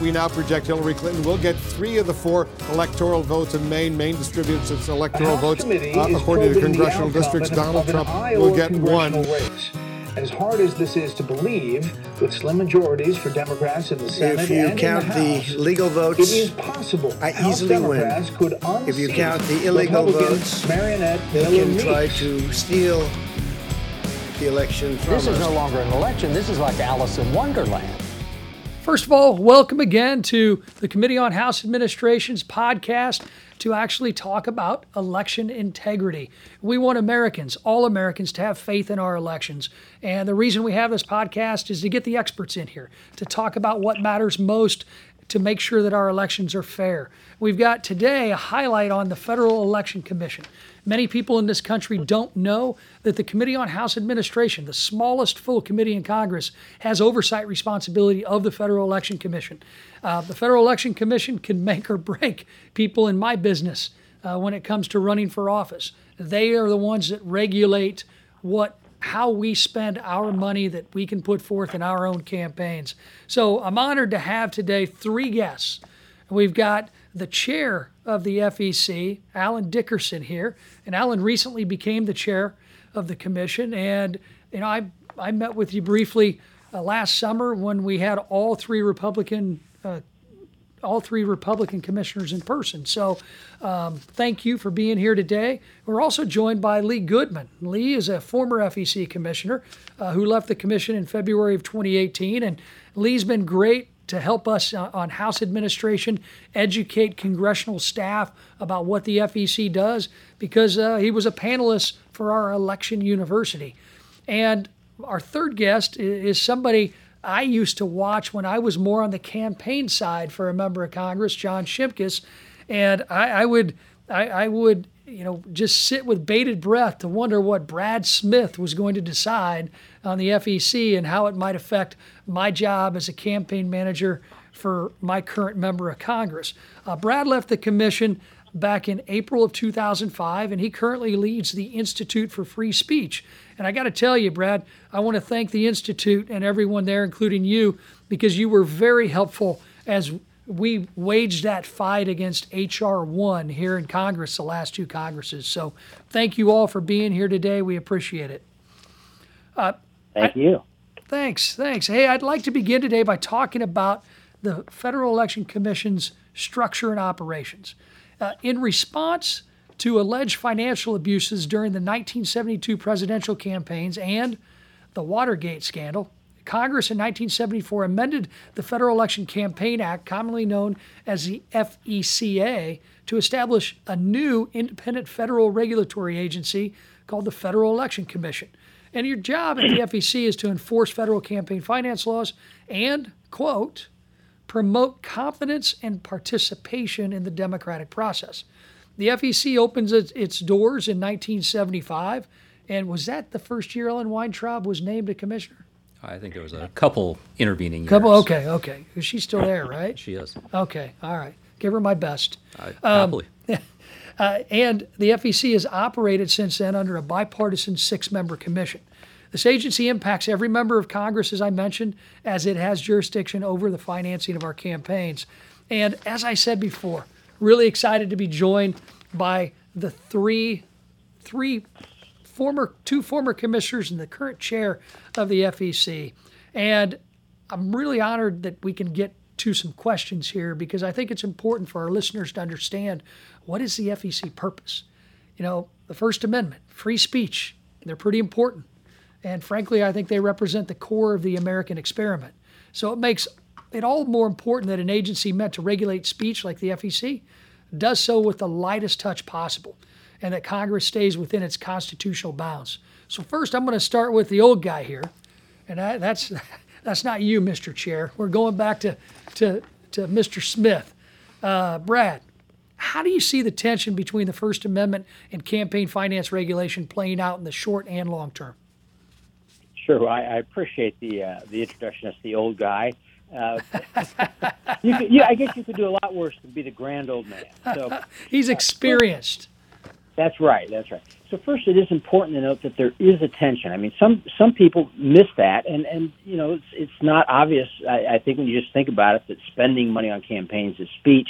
We now project Hillary Clinton will get three of the four electoral votes in Maine. Maine distributes its electoral votes uh, according to congressional districts. Donald Trump will get one. Race. As hard as this is to believe, with slim majorities for Democrats in the Senate if you and count in the, the legal votes, it is possible. I House easily Democrats win. Could If you count the illegal votes, Marionette they Hillary can try to steal the election from This us. is no longer an election. This is like Alice in Wonderland. First of all, welcome again to the Committee on House Administration's podcast to actually talk about election integrity. We want Americans, all Americans, to have faith in our elections. And the reason we have this podcast is to get the experts in here to talk about what matters most to make sure that our elections are fair. We've got today a highlight on the Federal Election Commission. Many people in this country don't know that the Committee on House Administration, the smallest full committee in Congress, has oversight responsibility of the Federal Election Commission. Uh, the Federal Election Commission can make or break people in my business uh, when it comes to running for office. They are the ones that regulate what how we spend our money that we can put forth in our own campaigns. So I'm honored to have today three guests. We've got the chair of the FEC, Allen Dickerson here, and Allen recently became the chair of the commission. And you know, I I met with you briefly uh, last summer when we had all three Republican uh, all three Republican commissioners in person. So um, thank you for being here today. We're also joined by Lee Goodman. Lee is a former FEC commissioner uh, who left the commission in February of 2018. And Lee's been great to help us on House administration, educate congressional staff about what the FEC does, because uh, he was a panelist for our election university. And our third guest is somebody I used to watch when I was more on the campaign side for a member of Congress, John Shimkus, and I, I would, I, I would, you know, just sit with bated breath to wonder what Brad Smith was going to decide on the FEC and how it might affect my job as a campaign manager for my current member of Congress. Uh, Brad left the commission back in April of 2005, and he currently leads the Institute for Free Speech. And I got to tell you, Brad, I want to thank the Institute and everyone there, including you, because you were very helpful as we waged that fight against H.R. 1 here in Congress the last two Congresses. So thank you all for being here today. We appreciate it. Thank you. Thanks, thanks. Hey, I'd like to begin today by talking about the Federal Election Commission's structure and operations. Uh, in response to alleged financial abuses during the 1972 presidential campaigns and the Watergate scandal, Congress in 1974 amended the Federal Election Campaign Act, commonly known as the FECA, to establish a new independent federal regulatory agency called the Federal Election Commission. And your job at the FEC is to enforce federal campaign finance laws and, quote, promote confidence and participation in the democratic process. The FEC opens its, its doors in 1975, and was that the first year Ellen Weintraub was named a commissioner? I think there was a couple intervening years. Couple, okay, okay. She's still there, right? She is. Okay, all right. Give her my best. I, Um, happily. Uh, and the FEC has operated since then under a bipartisan six member commission. This agency impacts every member of Congress, as I mentioned, as it has jurisdiction over the financing of our campaigns. And as I said before, really excited to be joined by the three, three former, two former commissioners and the current chair of the FEC. And I'm really honored that we can get to some questions here because I think it's important for our listeners to understand what is the FEC purpose. You know, the First Amendment, free speech, they're pretty important. And frankly, I think they represent the core of the American experiment. So it makes it all more important that an agency meant to regulate speech like the FEC does so with the lightest touch possible and that Congress stays within its constitutional bounds. So first, I'm going to start with the old guy here, and that, that's that's not you, Mr. Chair. We're going back to to to Mr. Smith, uh, Brad. How do you see the tension between the First Amendment and campaign finance regulation playing out in the short and long term? Sure. I, I appreciate the uh, the introduction as the old guy. Uh, you could, yeah, I guess you could do a lot worse than be the grand old man. So He's experienced. That's right. That's right. so first, it is important to note that there is a tension. I mean, some some people miss that, and and you know, it's it's not obvious. I, I think when you just think about it, that spending money on campaigns is speech.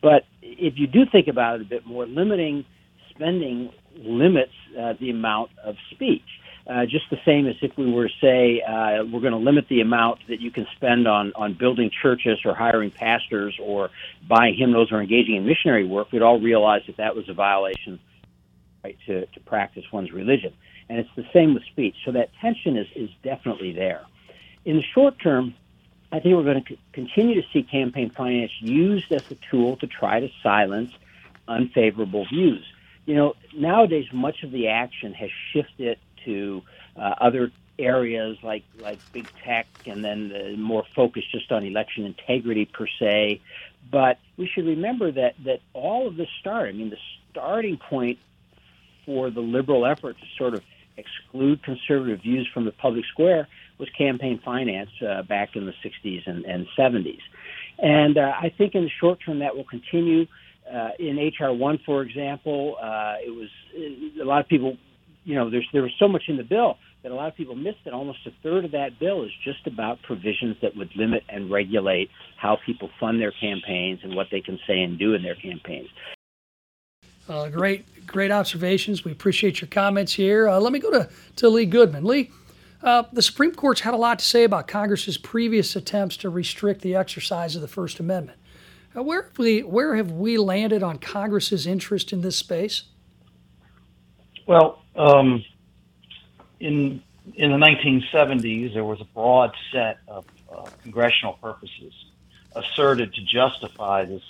But if you do think about it a bit more, limiting spending limits uh, the amount of speech. Uh, just the same as if we were to say uh, we're going to limit the amount that you can spend on on building churches or hiring pastors or buying hymnals or engaging in missionary work, we'd all realize that that was a violation right to, to practice one's religion. And it's the same with speech. So that tension is, is definitely there. In the short term, I think we're going to continue to see campaign finance used as a tool to try to silence unfavorable views. You know, nowadays much of the action has shifted to uh, other areas like like big tech, and then the more focused just on election integrity per se. But we should remember that that all of this started. I mean, the starting point for the liberal effort to sort of exclude conservative views from the public square was campaign finance uh, back in the 60s and, and 70s. And uh, I think in the short term that will continue. Uh, in HR one, for example, uh, it was a lot of people. You know, there's there was so much in the bill that a lot of people missed it. Almost a third of that bill is just about provisions that would limit and regulate how people fund their campaigns and what they can say and do in their campaigns. Uh, great, great observations. We appreciate your comments here. Uh, let me go to, to Lee Goodman. Lee, uh, the Supreme Court's had a lot to say about Congress's previous attempts to restrict the exercise of the First Amendment. Uh, where have we where have we landed on Congress's interest in this space? Well, um, in in the 1970s, there was a broad set of uh, congressional purposes asserted to justify this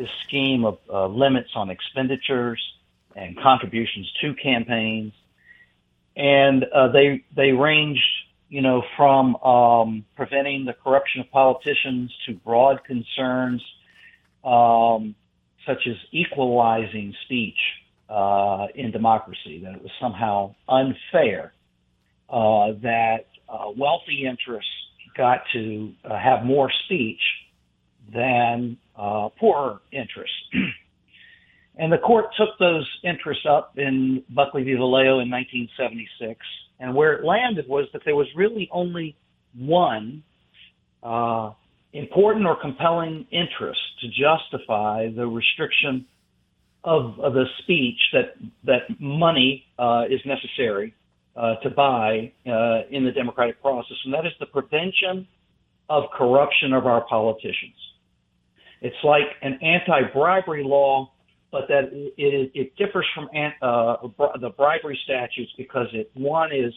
this scheme of uh, limits on expenditures and contributions to campaigns, and uh, they they ranged, you know, from um, preventing the corruption of politicians to broad concerns um, such as equalizing speech uh, in democracy, that it was somehow unfair uh, that uh, wealthy interests got to uh, have more speech than uh, poorer interests. and the court took those interests up in Buckley v. Valeo in 1976. And where it landed was that there was really only one uh, important or compelling interest to justify the restriction of, of the speech that that money uh, is necessary uh, to buy uh, in the democratic process, and that is the prevention of corruption of our politicians. It's like an anti-bribery law, but that it, it, differs from uh, the bribery statutes because it one is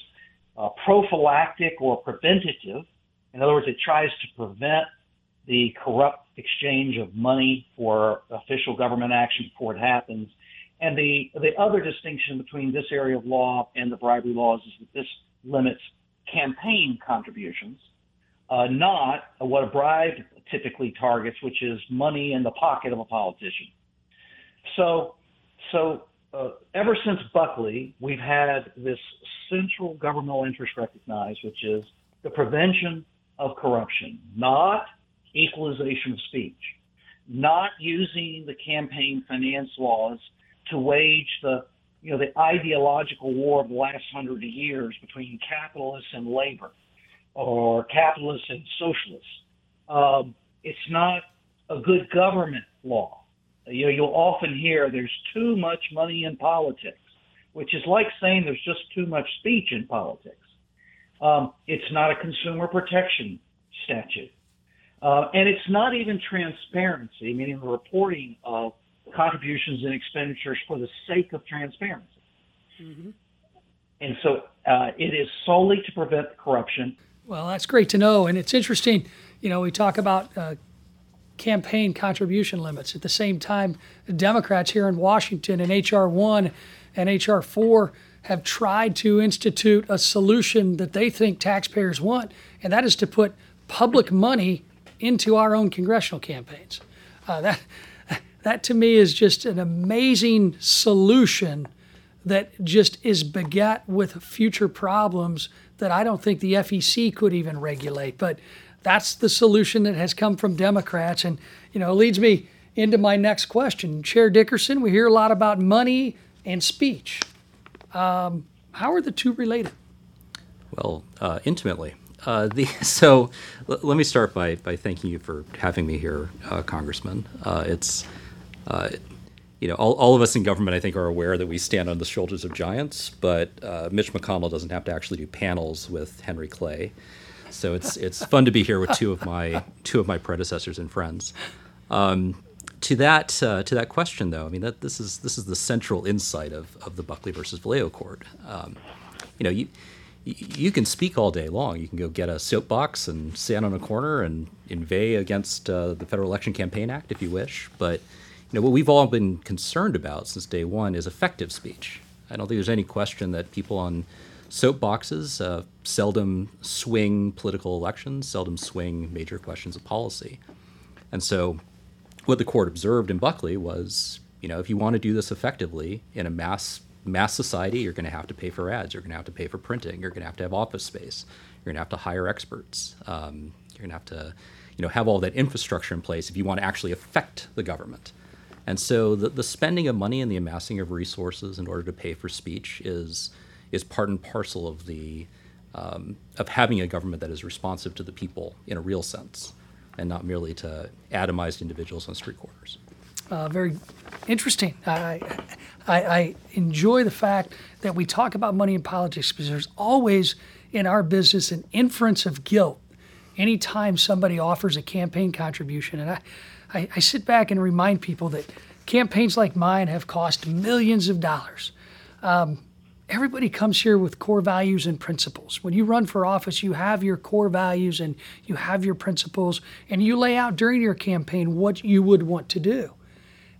uh, prophylactic or preventative. In other words, it tries to prevent the corrupt exchange of money for official government action before it happens. And the the other distinction between this area of law and the bribery laws is that this limits campaign contributions, uh, not what a bribe typically targets, which is money in the pocket of a politician. So, so uh, ever since Buckley, we've had this central governmental interest recognized, which is the prevention of corruption, not equalization of speech, not using the campaign finance laws to wage the you know the ideological war of the last hundred years between capitalists and labor, or capitalists and socialists. Um, it's not a good government law. You know, you'll often hear there's too much money in politics, which is like saying there's just too much speech in politics. Um, it's not a consumer protection statute. Uh, and it's not even transparency, meaning the reporting of contributions and expenditures for the sake of transparency. Mm-hmm. And so uh, it is solely to prevent corruption. Well, that's great to know. And it's interesting you know, we talk about uh, campaign contribution limits. At the same time, the Democrats here in Washington in H.R. 1 and H.R. 4 have tried to institute a solution that they think taxpayers want, and that is to put public money into our own congressional campaigns. Uh, that, that to me is just an amazing solution that just is begat with future problems that I don't think the FEC could even regulate. But that's the solution that has come from Democrats. And, you know, leads me into my next question. Chair Dickerson, we hear a lot about money and speech. Um, how are the two related? Well, uh, intimately. Uh, the, so l- let me start by, by thanking you for having me here, uh, Congressman. Uh, it's, uh, you know, all, all of us in government, I think, are aware that we stand on the shoulders of giants, but uh, Mitch McConnell doesn't have to actually do panels with Henry Clay. So it's, it's fun to be here with two of my, two of my predecessors and friends. Um, to that uh, to that question, though, I mean that this is this is the central insight of, of the Buckley versus Valeo court. Um, you know, you you can speak all day long. You can go get a soapbox and stand on a corner and inveigh against uh, the Federal Election Campaign Act if you wish. But you know what we've all been concerned about since day one is effective speech. I don't think there's any question that people on soapboxes uh, seldom swing political elections, seldom swing major questions of policy, and so what the court observed in Buckley was, you know, if you want to do this effectively in a mass mass society, you're going to have to pay for ads. You're going to have to pay for printing. You're going to have to have office space. You're going to have to hire experts. Um, you're going to have to, you know, have all that infrastructure in place if you want to actually affect the government. And so the, the spending of money and the amassing of resources in order to pay for speech is is part and parcel of the um, of having a government that is responsive to the people in a real sense and not merely to atomized individuals on street corners. Uh, very interesting. I, I, I, enjoy the fact that we talk about money in politics because there's always in our business an inference of guilt anytime somebody offers a campaign contribution. And I, I, I sit back and remind people that campaigns like mine have cost millions of dollars. Um, everybody comes here with core values and principles. When you run for office, you have your core values and you have your principles, and you lay out during your campaign what you would want to do.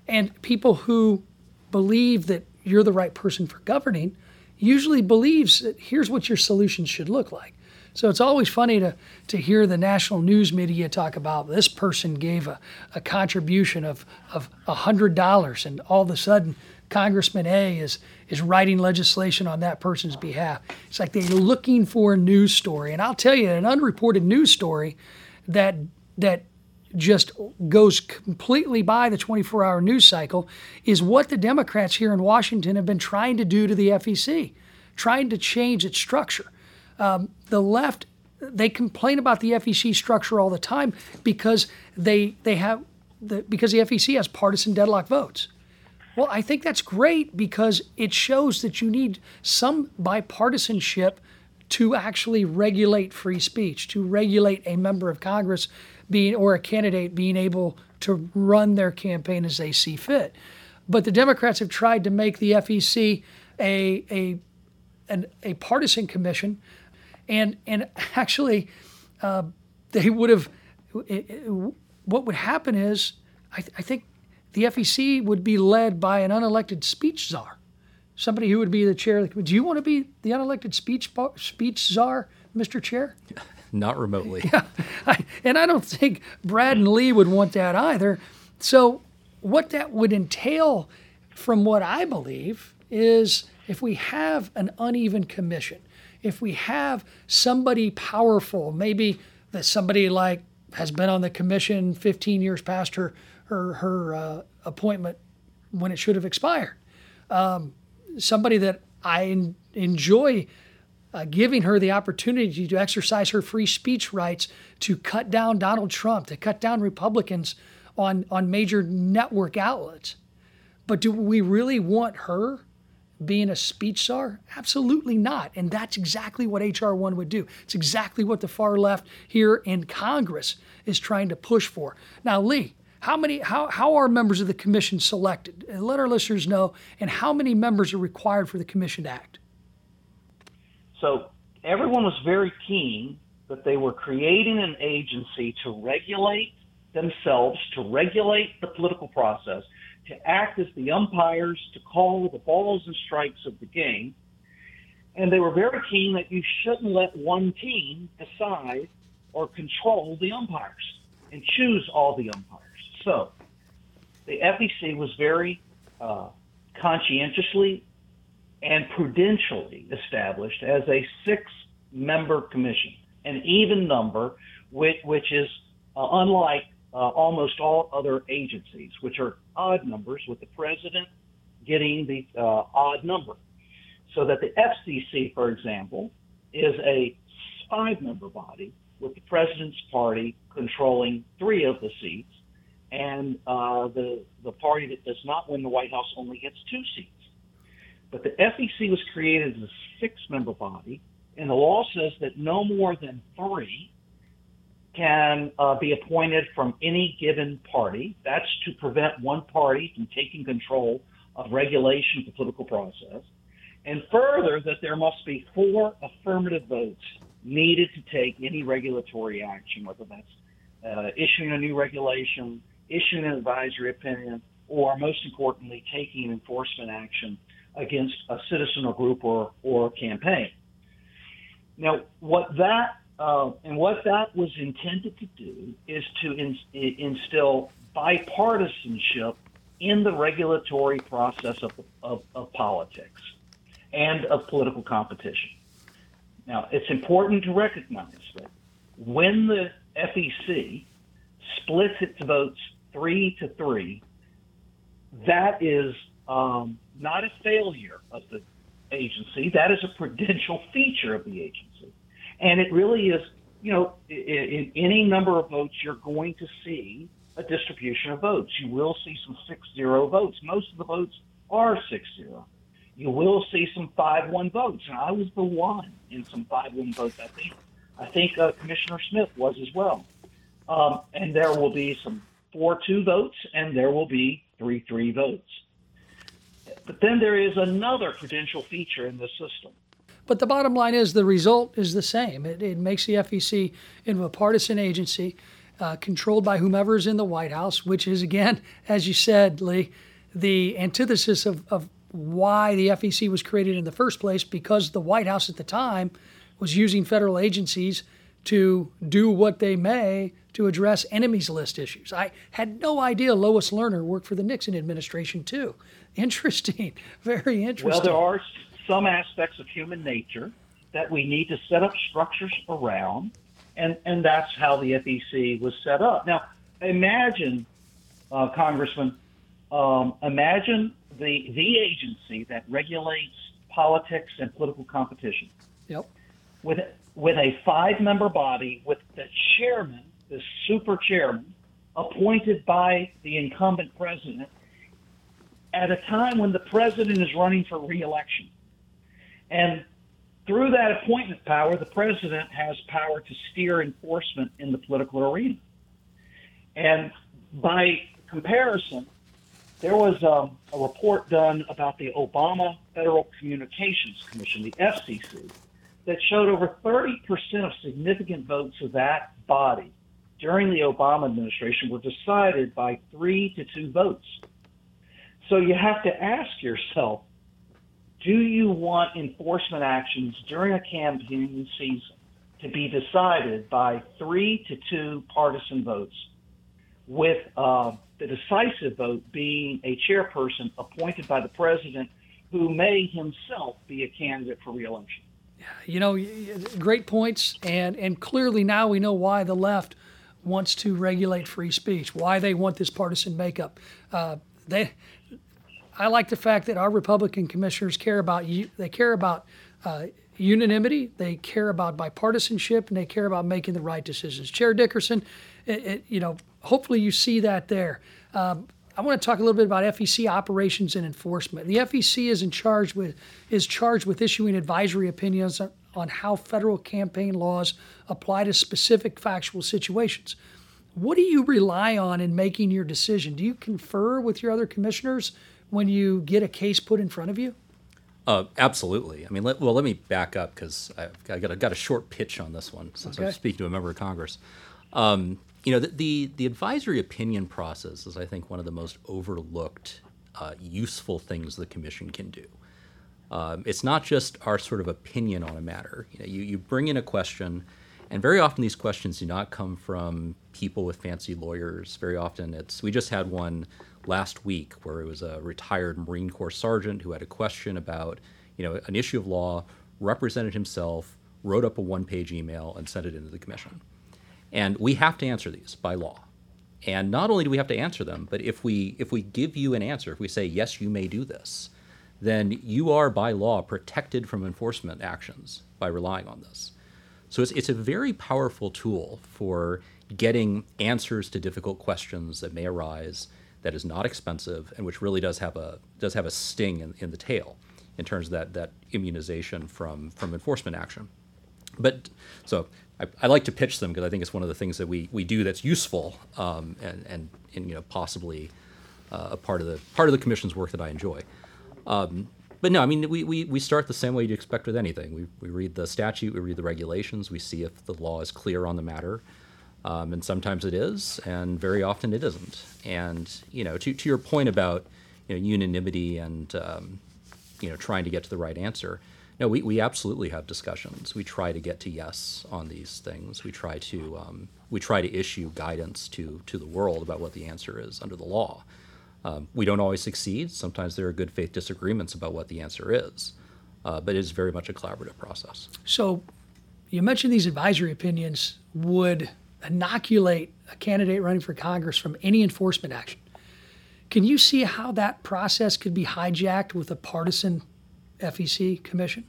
And people who believe that you're the right person for governing usually believes that here's what your solution should look like. So it's always funny to, to hear the national news media talk about this person gave a, a contribution of, of $100 and all of a sudden Congressman A is is writing legislation on that person's behalf. It's like they're looking for a news story. And I'll tell you, an unreported news story that that just goes completely by the 24 hour news cycle is what the Democrats here in Washington have been trying to do to the FEC, trying to change its structure. Um, the left, they complain about the FEC structure all the time because they, they have the, because the FEC has partisan deadlock votes. Well, I think that's great because it shows that you need some bipartisanship to actually regulate free speech, to regulate a member of Congress being or a candidate being able to run their campaign as they see fit. But the Democrats have tried to make the FEC a a an, a partisan commission, and and actually, uh, they would have. What would happen is, I, th- I think the FEC would be led by an unelected speech czar, somebody who would be the chair of the committee. Do you want to be the unelected speech speech czar, Mr. Chair? Not remotely. Yeah, I, and I don't think Brad and Lee would want that either. So, what that would entail, from what I believe, is if we have an uneven commission, if we have somebody powerful, maybe that somebody like has been on the commission 15 years past her her her uh, appointment when it should have expired. Um, somebody that I en- enjoy uh, giving her the opportunity to exercise her free speech rights to cut down Donald Trump, to cut down Republicans on on major network outlets. But do we really want her being a speech czar? Absolutely not. And that's exactly what H.R. 1 would do. It's exactly what the far left here in Congress is trying to push for. Now, Lee, how many how, how are members of the commission selected? Uh, let our listeners know and how many members are required for the commission to act. So everyone was very keen that they were creating an agency to regulate themselves, to regulate the political process, to act as the umpires, to call the balls and strikes of the game. And they were very keen that you shouldn't let one team decide or control the umpires and choose all the umpires. So the FEC was very uh, conscientiously and prudentially established as a six member commission, an even number, which, which is uh, unlike uh, almost all other agencies, which are odd numbers, with the president getting the uh, odd number. So that the FCC, for example, is a five member body with the president's party controlling three of the seats, and uh, the, the party that does not win the White House only gets two seats. But the FEC was created as a six member body, and the law says that no more than three can uh, be appointed from any given party. That's to prevent one party from taking control of regulation of the political process. And further, that there must be four affirmative votes needed to take any regulatory action, whether that's uh, issuing a new regulation, issuing an advisory opinion, or most importantly, taking enforcement action against a citizen or group or, or campaign. Now, what that uh, and what that was intended to do is to in, instill bipartisanship in the regulatory process of, of, of politics and of political competition. Now, it's important to recognize that when the FEC splits its votes three to three, that is um, not a failure of the agency. That is a prudential feature of the agency. And it really is, you know, in, in any number of votes, you're going to see a distribution of votes. You will see some 6 0 votes. Most of the votes are 6 0. You will see some 5 1 votes. And I was the one in some 5 1 votes, I think. I think uh, Commissioner Smith was as well. Um, and there will be some 4 2 votes, and there will be 3 3 votes. But then there is another prudential feature in the system. But the bottom line is the result is the same. It, it makes the FEC into a partisan agency uh, controlled by whomever is in the White House, which is, again, as you said, Lee, the antithesis of, of why the FEC was created in the first place because the White House at the time was using federal agencies to do what they may to address enemies list issues. I had no idea Lois Lerner worked for the Nixon administration too. Interesting, very interesting. Well, there are some aspects of human nature that we need to set up structures around, and and that's how the FEC was set up. Now, imagine, uh, Congressman, um, imagine the the agency that regulates politics and political competition. Yep. With with a five member body with the chairman, the super chairman, appointed by the incumbent president at a time when the president is running for reelection. And through that appointment power, the president has power to steer enforcement in the political arena. And by comparison, there was um, a report done about the Obama Federal Communications Commission, the FCC, that showed over 30% of significant votes of that body during the Obama administration were decided by three to two votes. So you have to ask yourself do you want enforcement actions during a campaign season to be decided by three to two partisan votes, with uh, the decisive vote being a chairperson appointed by the president who may himself be a candidate for reelection? You know, great points, and and clearly now we know why the left wants to regulate free speech, why they want this partisan makeup. Uh, they, I like the fact that our Republican commissioners care about they care about uh, unanimity, they care about bipartisanship, and they care about making the right decisions. Chair Dickerson, it, it, you know, hopefully you see that there. Um, I want to talk a little bit about FEC operations and enforcement. The FEC is in charge with is charged with issuing advisory opinions on, on how federal campaign laws apply to specific factual situations. What do you rely on in making your decision? Do you confer with your other commissioners when you get a case put in front of you? Uh, absolutely. I mean, let, well, let me back up because I got, got a short pitch on this one since okay. I'm speaking to a member of Congress. Um, you know, the, the, the advisory opinion process is, I think, one of the most overlooked, uh, useful things the commission can do. Um, it's not just our sort of opinion on a matter. You know, you, you bring in a question, and very often these questions do not come from people with fancy lawyers. Very often it's we just had one last week where it was a retired Marine Corps sergeant who had a question about, you know, an issue of law, represented himself, wrote up a one-page email, and sent it into the commission. And we have to answer these by law. And not only do we have to answer them, but if we if we give you an answer, if we say yes, you may do this, then you are by law protected from enforcement actions by relying on this. So it's, it's a very powerful tool for getting answers to difficult questions that may arise that is not expensive and which really does have a does have a sting in, in the tail in terms of that that immunization from from enforcement action. But so I, I like to pitch them because I think it's one of the things that we, we do that's useful um, and, and, and you know possibly uh, a part of the part of the commission's work that I enjoy. Um, but no, I mean we, we, we start the same way you'd expect with anything. We, we read the statute, we read the regulations, we see if the law is clear on the matter. Um, and sometimes it is, and very often it isn't. And you know, to, to your point about you know, unanimity and um, you know trying to get to the right answer, no, we, we absolutely have discussions. We try to get to yes on these things. We try to um, we try to issue guidance to to the world about what the answer is under the law. Um, we don't always succeed. Sometimes there are good faith disagreements about what the answer is, uh, but it is very much a collaborative process. So, you mentioned these advisory opinions would inoculate a candidate running for Congress from any enforcement action. Can you see how that process could be hijacked with a partisan FEC commission?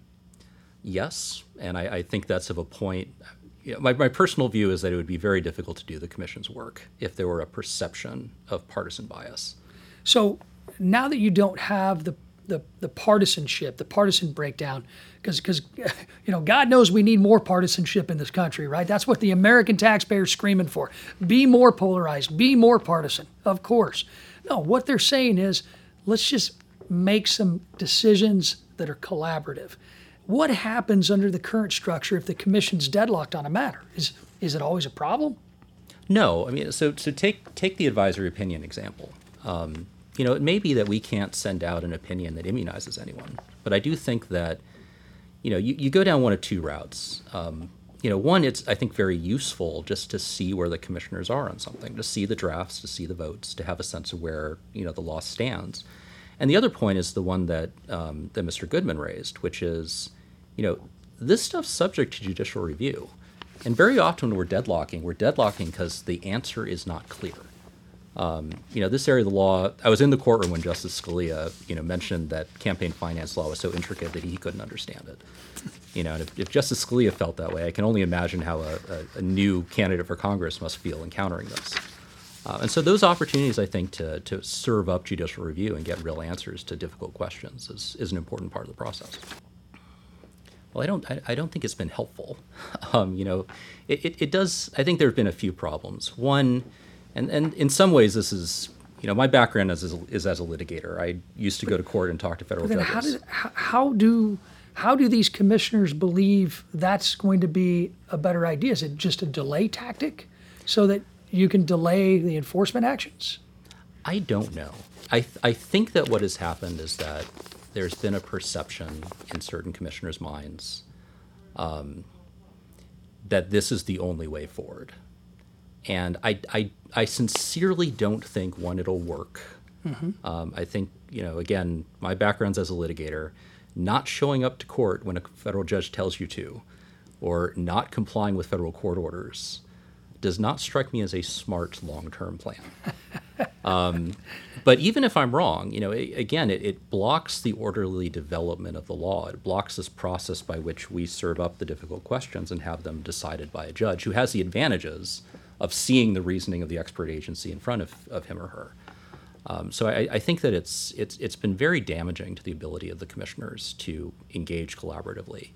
Yes, and I, I think that's of a point. You know, my, my personal view is that it would be very difficult to do the commission's work if there were a perception of partisan bias. So now that you don't have the the, the partisanship, the partisan breakdown, because because you know God knows we need more partisanship in this country, right? That's what the American taxpayers screaming for. Be more polarized, be more partisan. Of course, no. What they're saying is, let's just make some decisions that are collaborative. What happens under the current structure if the commission's deadlocked on a matter? Is is it always a problem? No, I mean, so so take take the advisory opinion example. Um, you know, it may be that we can't send out an opinion that immunizes anyone, but I do think that, you know, you, you go down one of two routes. Um, you know, one, it's I think very useful just to see where the commissioners are on something, to see the drafts, to see the votes, to have a sense of where you know the law stands. And the other point is the one that um, that Mr. Goodman raised, which is, you know, this stuff's subject to judicial review, and very often when we're deadlocking, we're deadlocking because the answer is not clear. Um, you know, this area of the law. I was in the courtroom when Justice Scalia, you know, mentioned that campaign finance law was so intricate that he couldn't understand it. You know, and if, if Justice Scalia felt that way, I can only imagine how a, a, a new candidate for Congress must feel encountering this. Uh, and so those opportunities, I think, to, to serve up judicial review and get real answers to difficult questions is, is an important part of the process. Well, I don't, I, I don't think it's been helpful. Um, you know, it, it, it does, I think there have been a few problems. One, and, and in some ways this is, you know, my background is, is, is as a litigator. I used to go to court and talk to federal then judges. how, did, how, how do how do these commissioners believe that's going to be a better idea? Is it just a delay tactic so that you can delay the enforcement actions? I don't know. I, th- I think that what has happened is that there's been a perception in certain commissioners' minds um, that this is the only way forward. And I, I, I sincerely don't think, one, it'll work. Um, I think, you know, again, my background's as a litigator, not showing up to court when a federal judge tells you to, or not complying with federal court orders, does not strike me as a smart long term plan. um, but even if I'm wrong, you know, a- again, it, it blocks the orderly development of the law. It blocks this process by which we serve up the difficult questions and have them decided by a judge who has the advantages of seeing the reasoning of the expert agency in front of, of him or her. Um, so I, I think that it's, it's, it's been very damaging to the ability of the commissioners to engage collaboratively.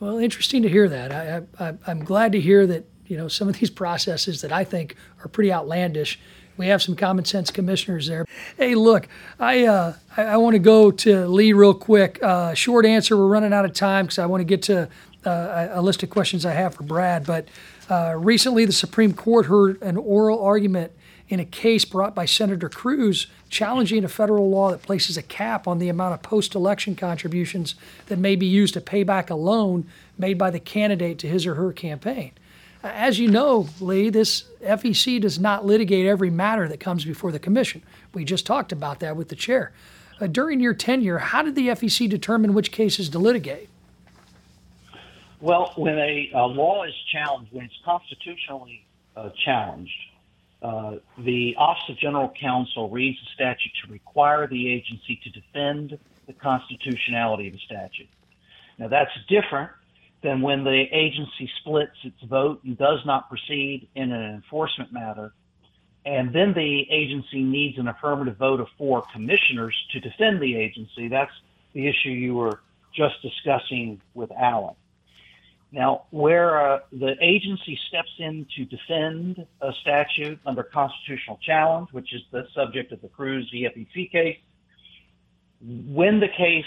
Well, interesting to hear that. I, I, I'm glad to hear that you know some of these processes that I think are pretty outlandish. We have some common sense commissioners there. Hey, look, I uh, I, I want to go to Lee real quick. Uh, short answer. We're running out of time because I want to get to uh, a a list of questions I have for Brad. But uh, recently, the Supreme Court heard an oral argument in a case brought by Senator Cruz challenging a federal law that places a cap on the amount of post election contributions that may be used to pay back a loan made by the candidate to his or her campaign. Uh, As you know, Lee, this FEC does not litigate every matter that comes before the commission. We just talked about that with the chair. Uh, during your tenure, how did the FEC determine which cases to litigate? Well, when a, a law is challenged, when it's constitutionally uh, challenged, uh, the Office of General Counsel reads the statute to require the agency to defend the constitutionality of the statute. Now, that's different than when the agency splits its vote and does not proceed in an enforcement matter, and then the agency needs an affirmative vote of four commissioners to defend the agency. That's the issue you were just discussing with Allen. Now, where uh, the agency steps in to defend a statute under constitutional challenge, which is the subject of the Cruz v. FEC case, when the case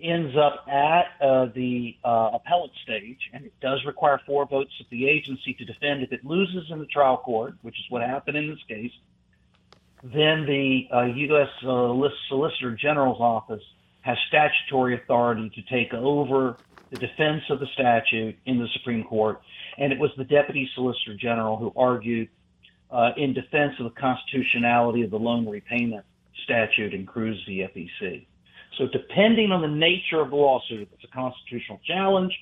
ends up at uh, the uh, appellate stage, and it does require four votes of the agency to defend. If it loses in the trial court, which is what happened in this case, then the uh, U.S. Solicitor General's office has statutory authority to take over the defense of the statute in the Supreme Court, and it was the Deputy Solicitor General who argued uh, in defense of the constitutionality of the loan repayment statute in Cruz v. FEC. So, depending on the nature of the lawsuit, if it's a constitutional challenge,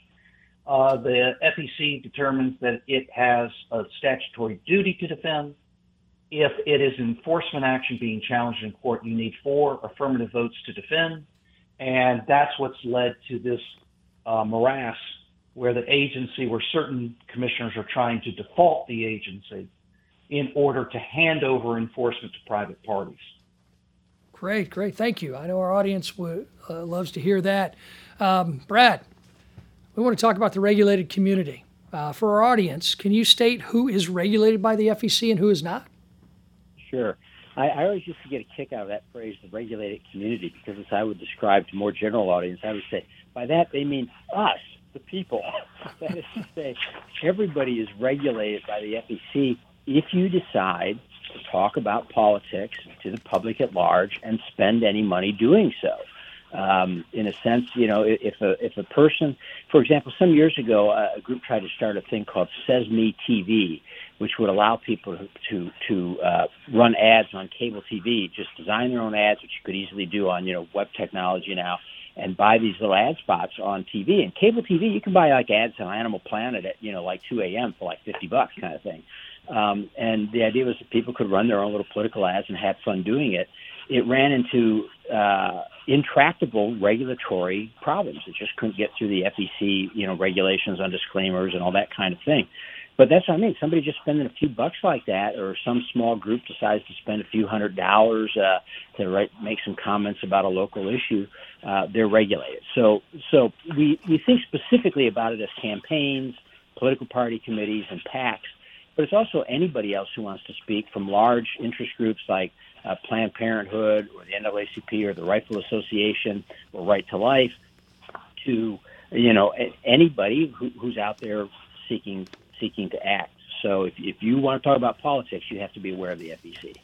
uh, the FEC determines that it has a statutory duty to defend. If it is enforcement action being challenged in court, you need four affirmative votes to defend. And that's what's led to this uh, morass where the agency, where certain commissioners are trying to default the agency in order to hand over enforcement to private parties. Great, great. Thank you. I know our audience w- uh, loves to hear that. Um, Brad, we want to talk about the regulated community. Uh, for our audience, can you state who is regulated by the FEC and who is not? Sure. I, I always used to get a kick out of that phrase, the regulated community, because as I would describe to more general audience, I would say, by that they mean us, the people. that is to say, everybody is regulated by the FEC if you decide to talk about politics to the public at large and spend any money doing so. Um, in a sense, you know, if a if a person, for example, some years ago, a group tried to start a thing called Says Me TV, which would allow people to to, uh, run ads on cable TV, just design their own ads, which you could easily do on you know web technology now, and buy these little ad spots on TV. And cable TV, you can buy like ads on Animal Planet at you know like 2 a.m. for like 50 bucks, kind of thing. Um, and the idea was that people could run their own little political ads and have fun doing it. It ran into uh, intractable regulatory problems. It just couldn't get through the FEC, you know, regulations on disclaimers and all that kind of thing. But that's what I mean. Somebody just spending a few bucks like that, or some small group decides to spend a few hundred dollars uh, to write, make some comments about a local issue. Uh, they're regulated. So, so we we think specifically about it as campaigns, political party committees, and PACs but it's also anybody else who wants to speak from large interest groups like uh, Planned Parenthood or the NAACP or the Rifle Association or Right to Life to you know anybody who, who's out there seeking seeking to act. So if, if you want to talk about politics, you have to be aware of the FEC.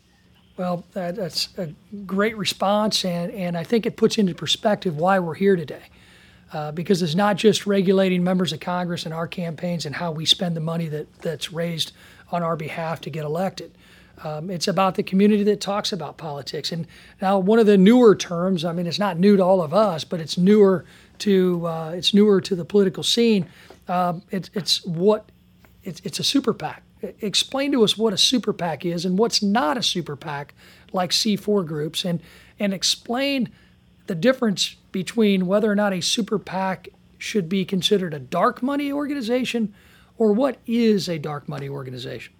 Well, that, that's a great response, and, and I think it puts into perspective why we're here today uh, because it's not just regulating members of Congress and our campaigns and how we spend the money that, that's raised on our behalf to get elected. Um, it's about the community that talks about politics. And now, one of the newer terms, I mean, it's not new to all of us, but it's newer to uh, it's newer to the political scene. Um, it's it's what it's, it's a super PAC. Explain to us what a super PAC is and what's not a super PAC, like C4 groups, and and explain the difference between whether or not a super PAC should be considered a dark money organization or what is a dark money organization?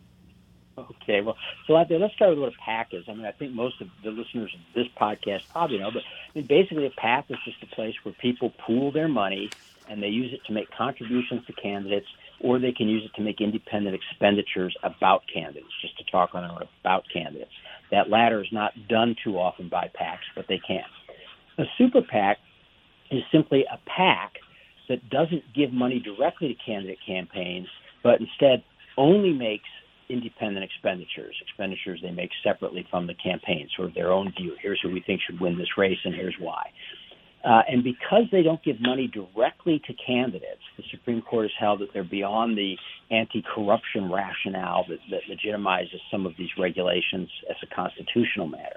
Okay, well, so let's start with what a PAC is. I mean, I think most of the listeners of this podcast probably know, but I mean, basically, a PAC is just a place where people pool their money and they use it to make contributions to candidates, or they can use it to make independent expenditures about candidates, just to talk on and about candidates. That latter is not done too often by PACs, but they can. A super PAC is simply a PAC that doesn't give money directly to candidate campaigns, but instead only makes independent expenditures, expenditures they make separately from the campaign, sort of their own view. Here's who we think should win this race, and here's why. Uh, and because they don't give money directly to candidates, the Supreme Court has held that they're beyond the anti corruption rationale that, that legitimizes some of these regulations as a constitutional matter.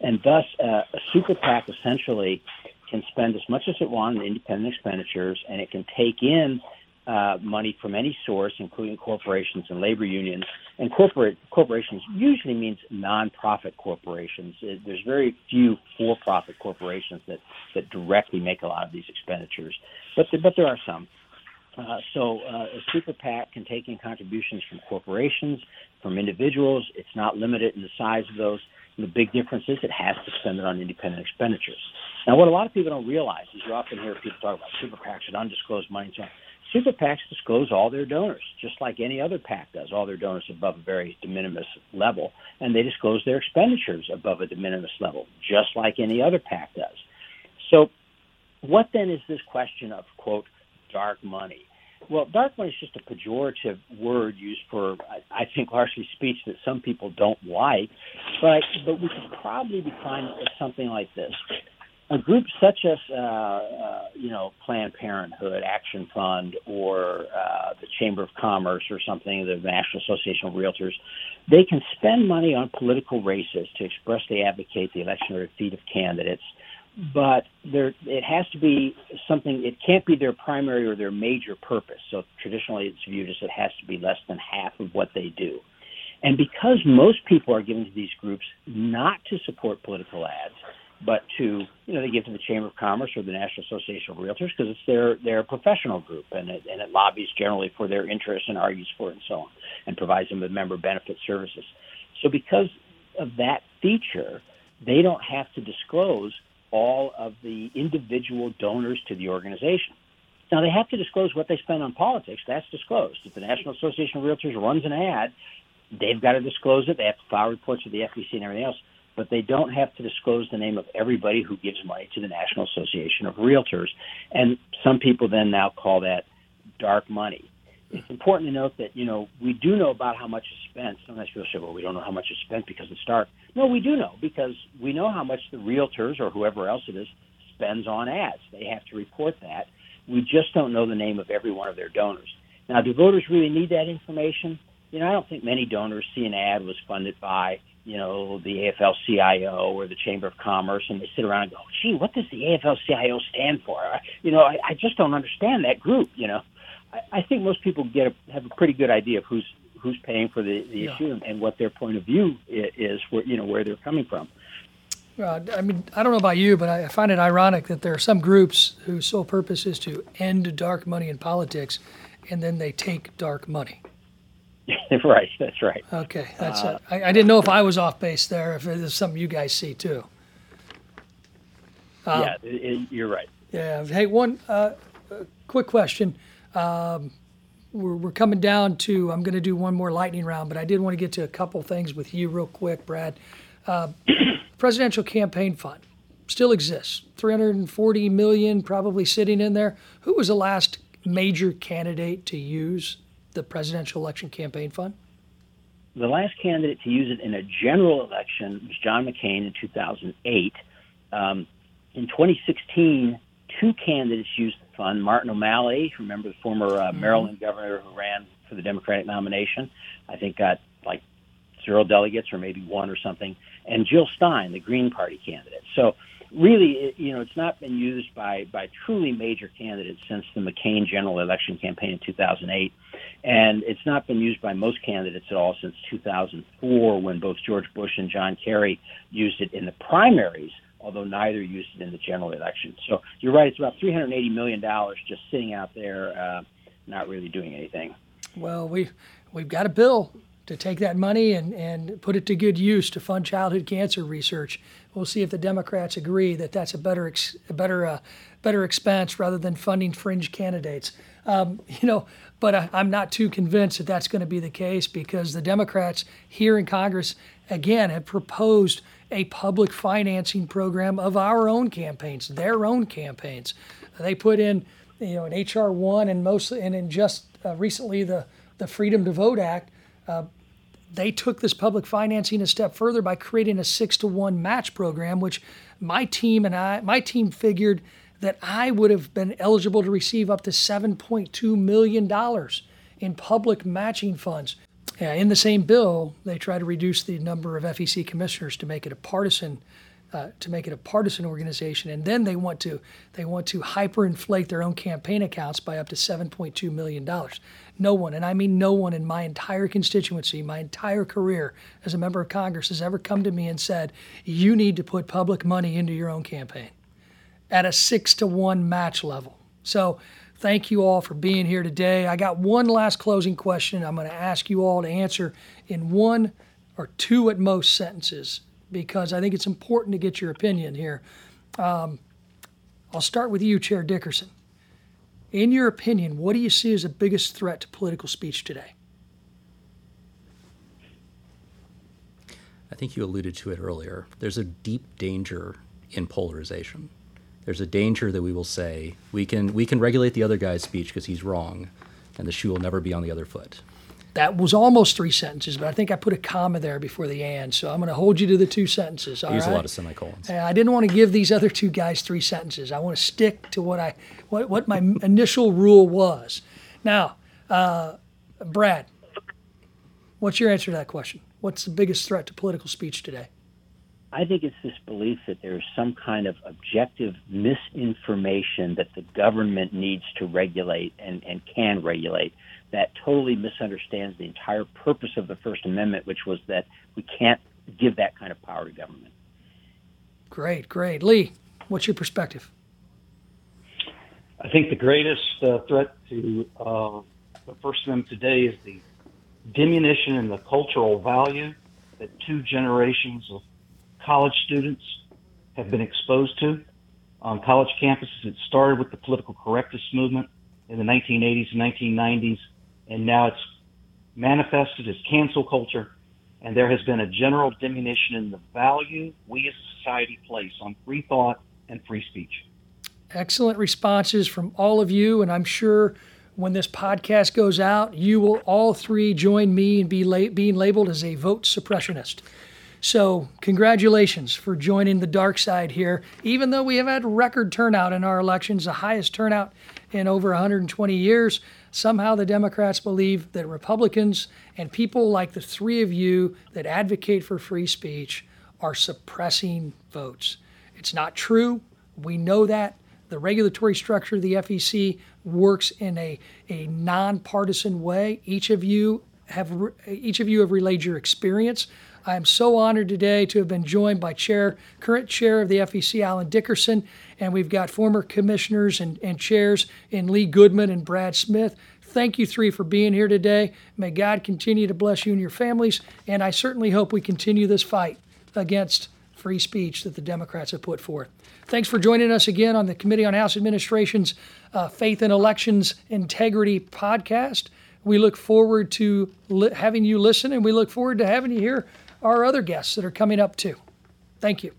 And thus, uh, a super PAC essentially can spend as much as it wants in independent expenditures, and it can take in uh, money from any source, including corporations and labor unions. And corporate corporations usually means nonprofit corporations. There's very few for-profit corporations that that directly make a lot of these expenditures, but the, but there are some. Uh, so uh, a super PAC can take in contributions from corporations, from individuals. It's not limited in the size of those. And the big difference is it has to spend it on independent expenditures. Now, what a lot of people don't realize is you often hear people talk about super PACs and undisclosed money and so on. Super PACs disclose all their donors, just like any other PAC does, all their donors above a very de minimis level, and they disclose their expenditures above a de minimis level, just like any other PAC does. So, what then is this question of, quote, dark money? Well, dark money is just a pejorative word used for, I think, largely speech that some people don't like, but but we could probably define it as something like this: a group such as, uh, uh, you know, Planned Parenthood, Action Fund, or uh, the Chamber of Commerce, or something, the National Association of Realtors, they can spend money on political races to expressly advocate the election or defeat of candidates. But there it has to be something it can't be their primary or their major purpose. So traditionally it's viewed as it has to be less than half of what they do. And because most people are giving to these groups not to support political ads but to you know they give to the chamber of commerce or the national association of realtors because it's their their professional group and it and it lobbies generally for their interests and argues for it and so on and provides them with member benefit services so because of that feature they don't have to disclose all of the individual donors to the organization. Now, they have to disclose what they spend on politics. That's disclosed. If the National Association of Realtors runs an ad, they've got to disclose it. They have to file reports to the FEC and everything else. But they don't have to disclose the name of everybody who gives money to the National Association of Realtors. And some people then now call that dark money it's important to note that you know we do know about how much is spent. Sometimes people say, "Well, we don't know how much is spent because it's dark." No, we do know because we know how much the realtors or whoever else it is spends on ads. They have to report that. We just don't know the name of every one of their donors. Now, do voters really need that information? You know, I don't think many donors see an ad was funded by you know the AFL-CIO or the Chamber of Commerce, and they sit around and go, "Gee, what does the AFL-CIO stand for?" You know, I, I just don't understand that group. You know. I, think most people get a, have a pretty good idea of who's who's paying for the, the yeah. issue and, and, what their point of view is, where you know where they're coming from. Uh, I mean, I don't know about you, but I find it ironic that there are some groups whose sole purpose is to end dark money in politics, and then they take dark money. right, that's right. Okay, that's uh, it. I, I, didn't know if I was off base there, if it's something you guys see too. Um, yeah, it, it, you're right. Yeah. Hey, one uh, quick question. Um, we're, we're coming down to, I'm going to do one more lightning round, but I did want to get to a couple things with you real quick, Brad. Uh, presidential campaign fund still exists 340 million probably sitting in there. Who was the last major candidate to use the presidential election campaign fund? The last candidate to use it in a general election was John McCain in 2008. Um, in 2016, two candidates used the fund. Martin O'Malley, remember the former uh, mm-hmm. Maryland governor who ran for the Democratic nomination, I think got like zero delegates or maybe one or something, and Jill Stein, the Green Party candidate. So really, it, you know, it's not been used by by truly major candidates since the McCain general election campaign in 2008, and it's not been used by most candidates at all since 2004 when both George Bush and John Kerry used it in the primaries although neither used it in the general election. So you're right; it's about 380 million dollars just sitting out there, uh, not really doing anything. Well, we we've got a bill to take that money and, and put it to good use to fund childhood cancer research. We'll see if the Democrats agree that that's a better ex, a better uh, better expense rather than funding fringe candidates. Um, you know, but I, I'm not too convinced that that's going to be the case because the Democrats here in Congress again have proposed a public financing program of our own campaigns, their own campaigns. They put in, you know, an HR one and mostly, and in just uh, recently the the Freedom to Vote Act. Uh, they took this public financing a step further by creating a six to one match program, which my team and I, my team figured that I would have been eligible to receive up to $7.2 million in public matching funds. In the same bill, they try to reduce the number of FEC commissioners to make it a partisan uh, to make it a partisan organization, and then they want to they want to hyperinflate their own campaign accounts by up to 7.2 million dollars. No one, and I mean no one in my entire constituency, my entire career as a member of Congress, has ever come to me and said, "You need to put public money into your own campaign," at a six to one match level. So. Thank you all for being here today. I got one last closing question I'm going to ask you all to answer in one or two at most sentences because I think it's important to get your opinion here. Um, I'll start with you, Chair Dickerson. In your opinion, what do you see as the biggest threat to political speech today? I think you alluded to it earlier. There's a deep danger in polarization. There's a danger that we will say we can we can regulate the other guy's speech because he's wrong, and the shoe will never be on the other foot. That was almost three sentences, but I think I put a comma there before the and, so I'm going to hold you to the two sentences. I use right? a lot of semicolons. I didn't want to give these other two guys three sentences. I want to stick to what I what, what my initial rule was. Now, uh, Brad, what's your answer to that question? What's the biggest threat to political speech today? I think it's this belief that there's some kind of objective misinformation that the government needs to regulate and, and can regulate that totally misunderstands the entire purpose of the First Amendment, which was that we can't give that kind of power to government. Great, great. Lee, what's your perspective? I think the greatest uh, threat to uh, the First Amendment today is the diminution in the cultural value that two generations of college students have been exposed to on college campuses. It started with the political correctness movement in the 1980s and 1990s, and now it's manifested as cancel culture. And there has been a general diminution in the value we as a society place on free thought and free speech. Excellent responses from all of you, and I'm sure when this podcast goes out, you will all three join me in be la- being labeled as a vote suppressionist. So, congratulations for joining the dark side here. Even though we have had record turnout in our elections, the highest turnout in over 120 years, somehow the Democrats believe that Republicans and people like the three of you that advocate for free speech are suppressing votes. It's not true. We know that. The regulatory structure of the FEC works in a, a nonpartisan way. Each of you have each of you have relayed your experience. I am so honored today to have been joined by chair, current chair of the FEC, Allen Dickerson, and we've got former commissioners and, and chairs in Lee Goodman and Brad Smith. Thank you three for being here today. May God continue to bless you and your families, and I certainly hope we continue this fight against free speech that the Democrats have put forth. Thanks for joining us again on the Committee on House Administration's uh, Faith in Elections Integrity podcast. We look forward to li- having you listen, and we look forward to having you here our other guests that are coming up too. Thank you.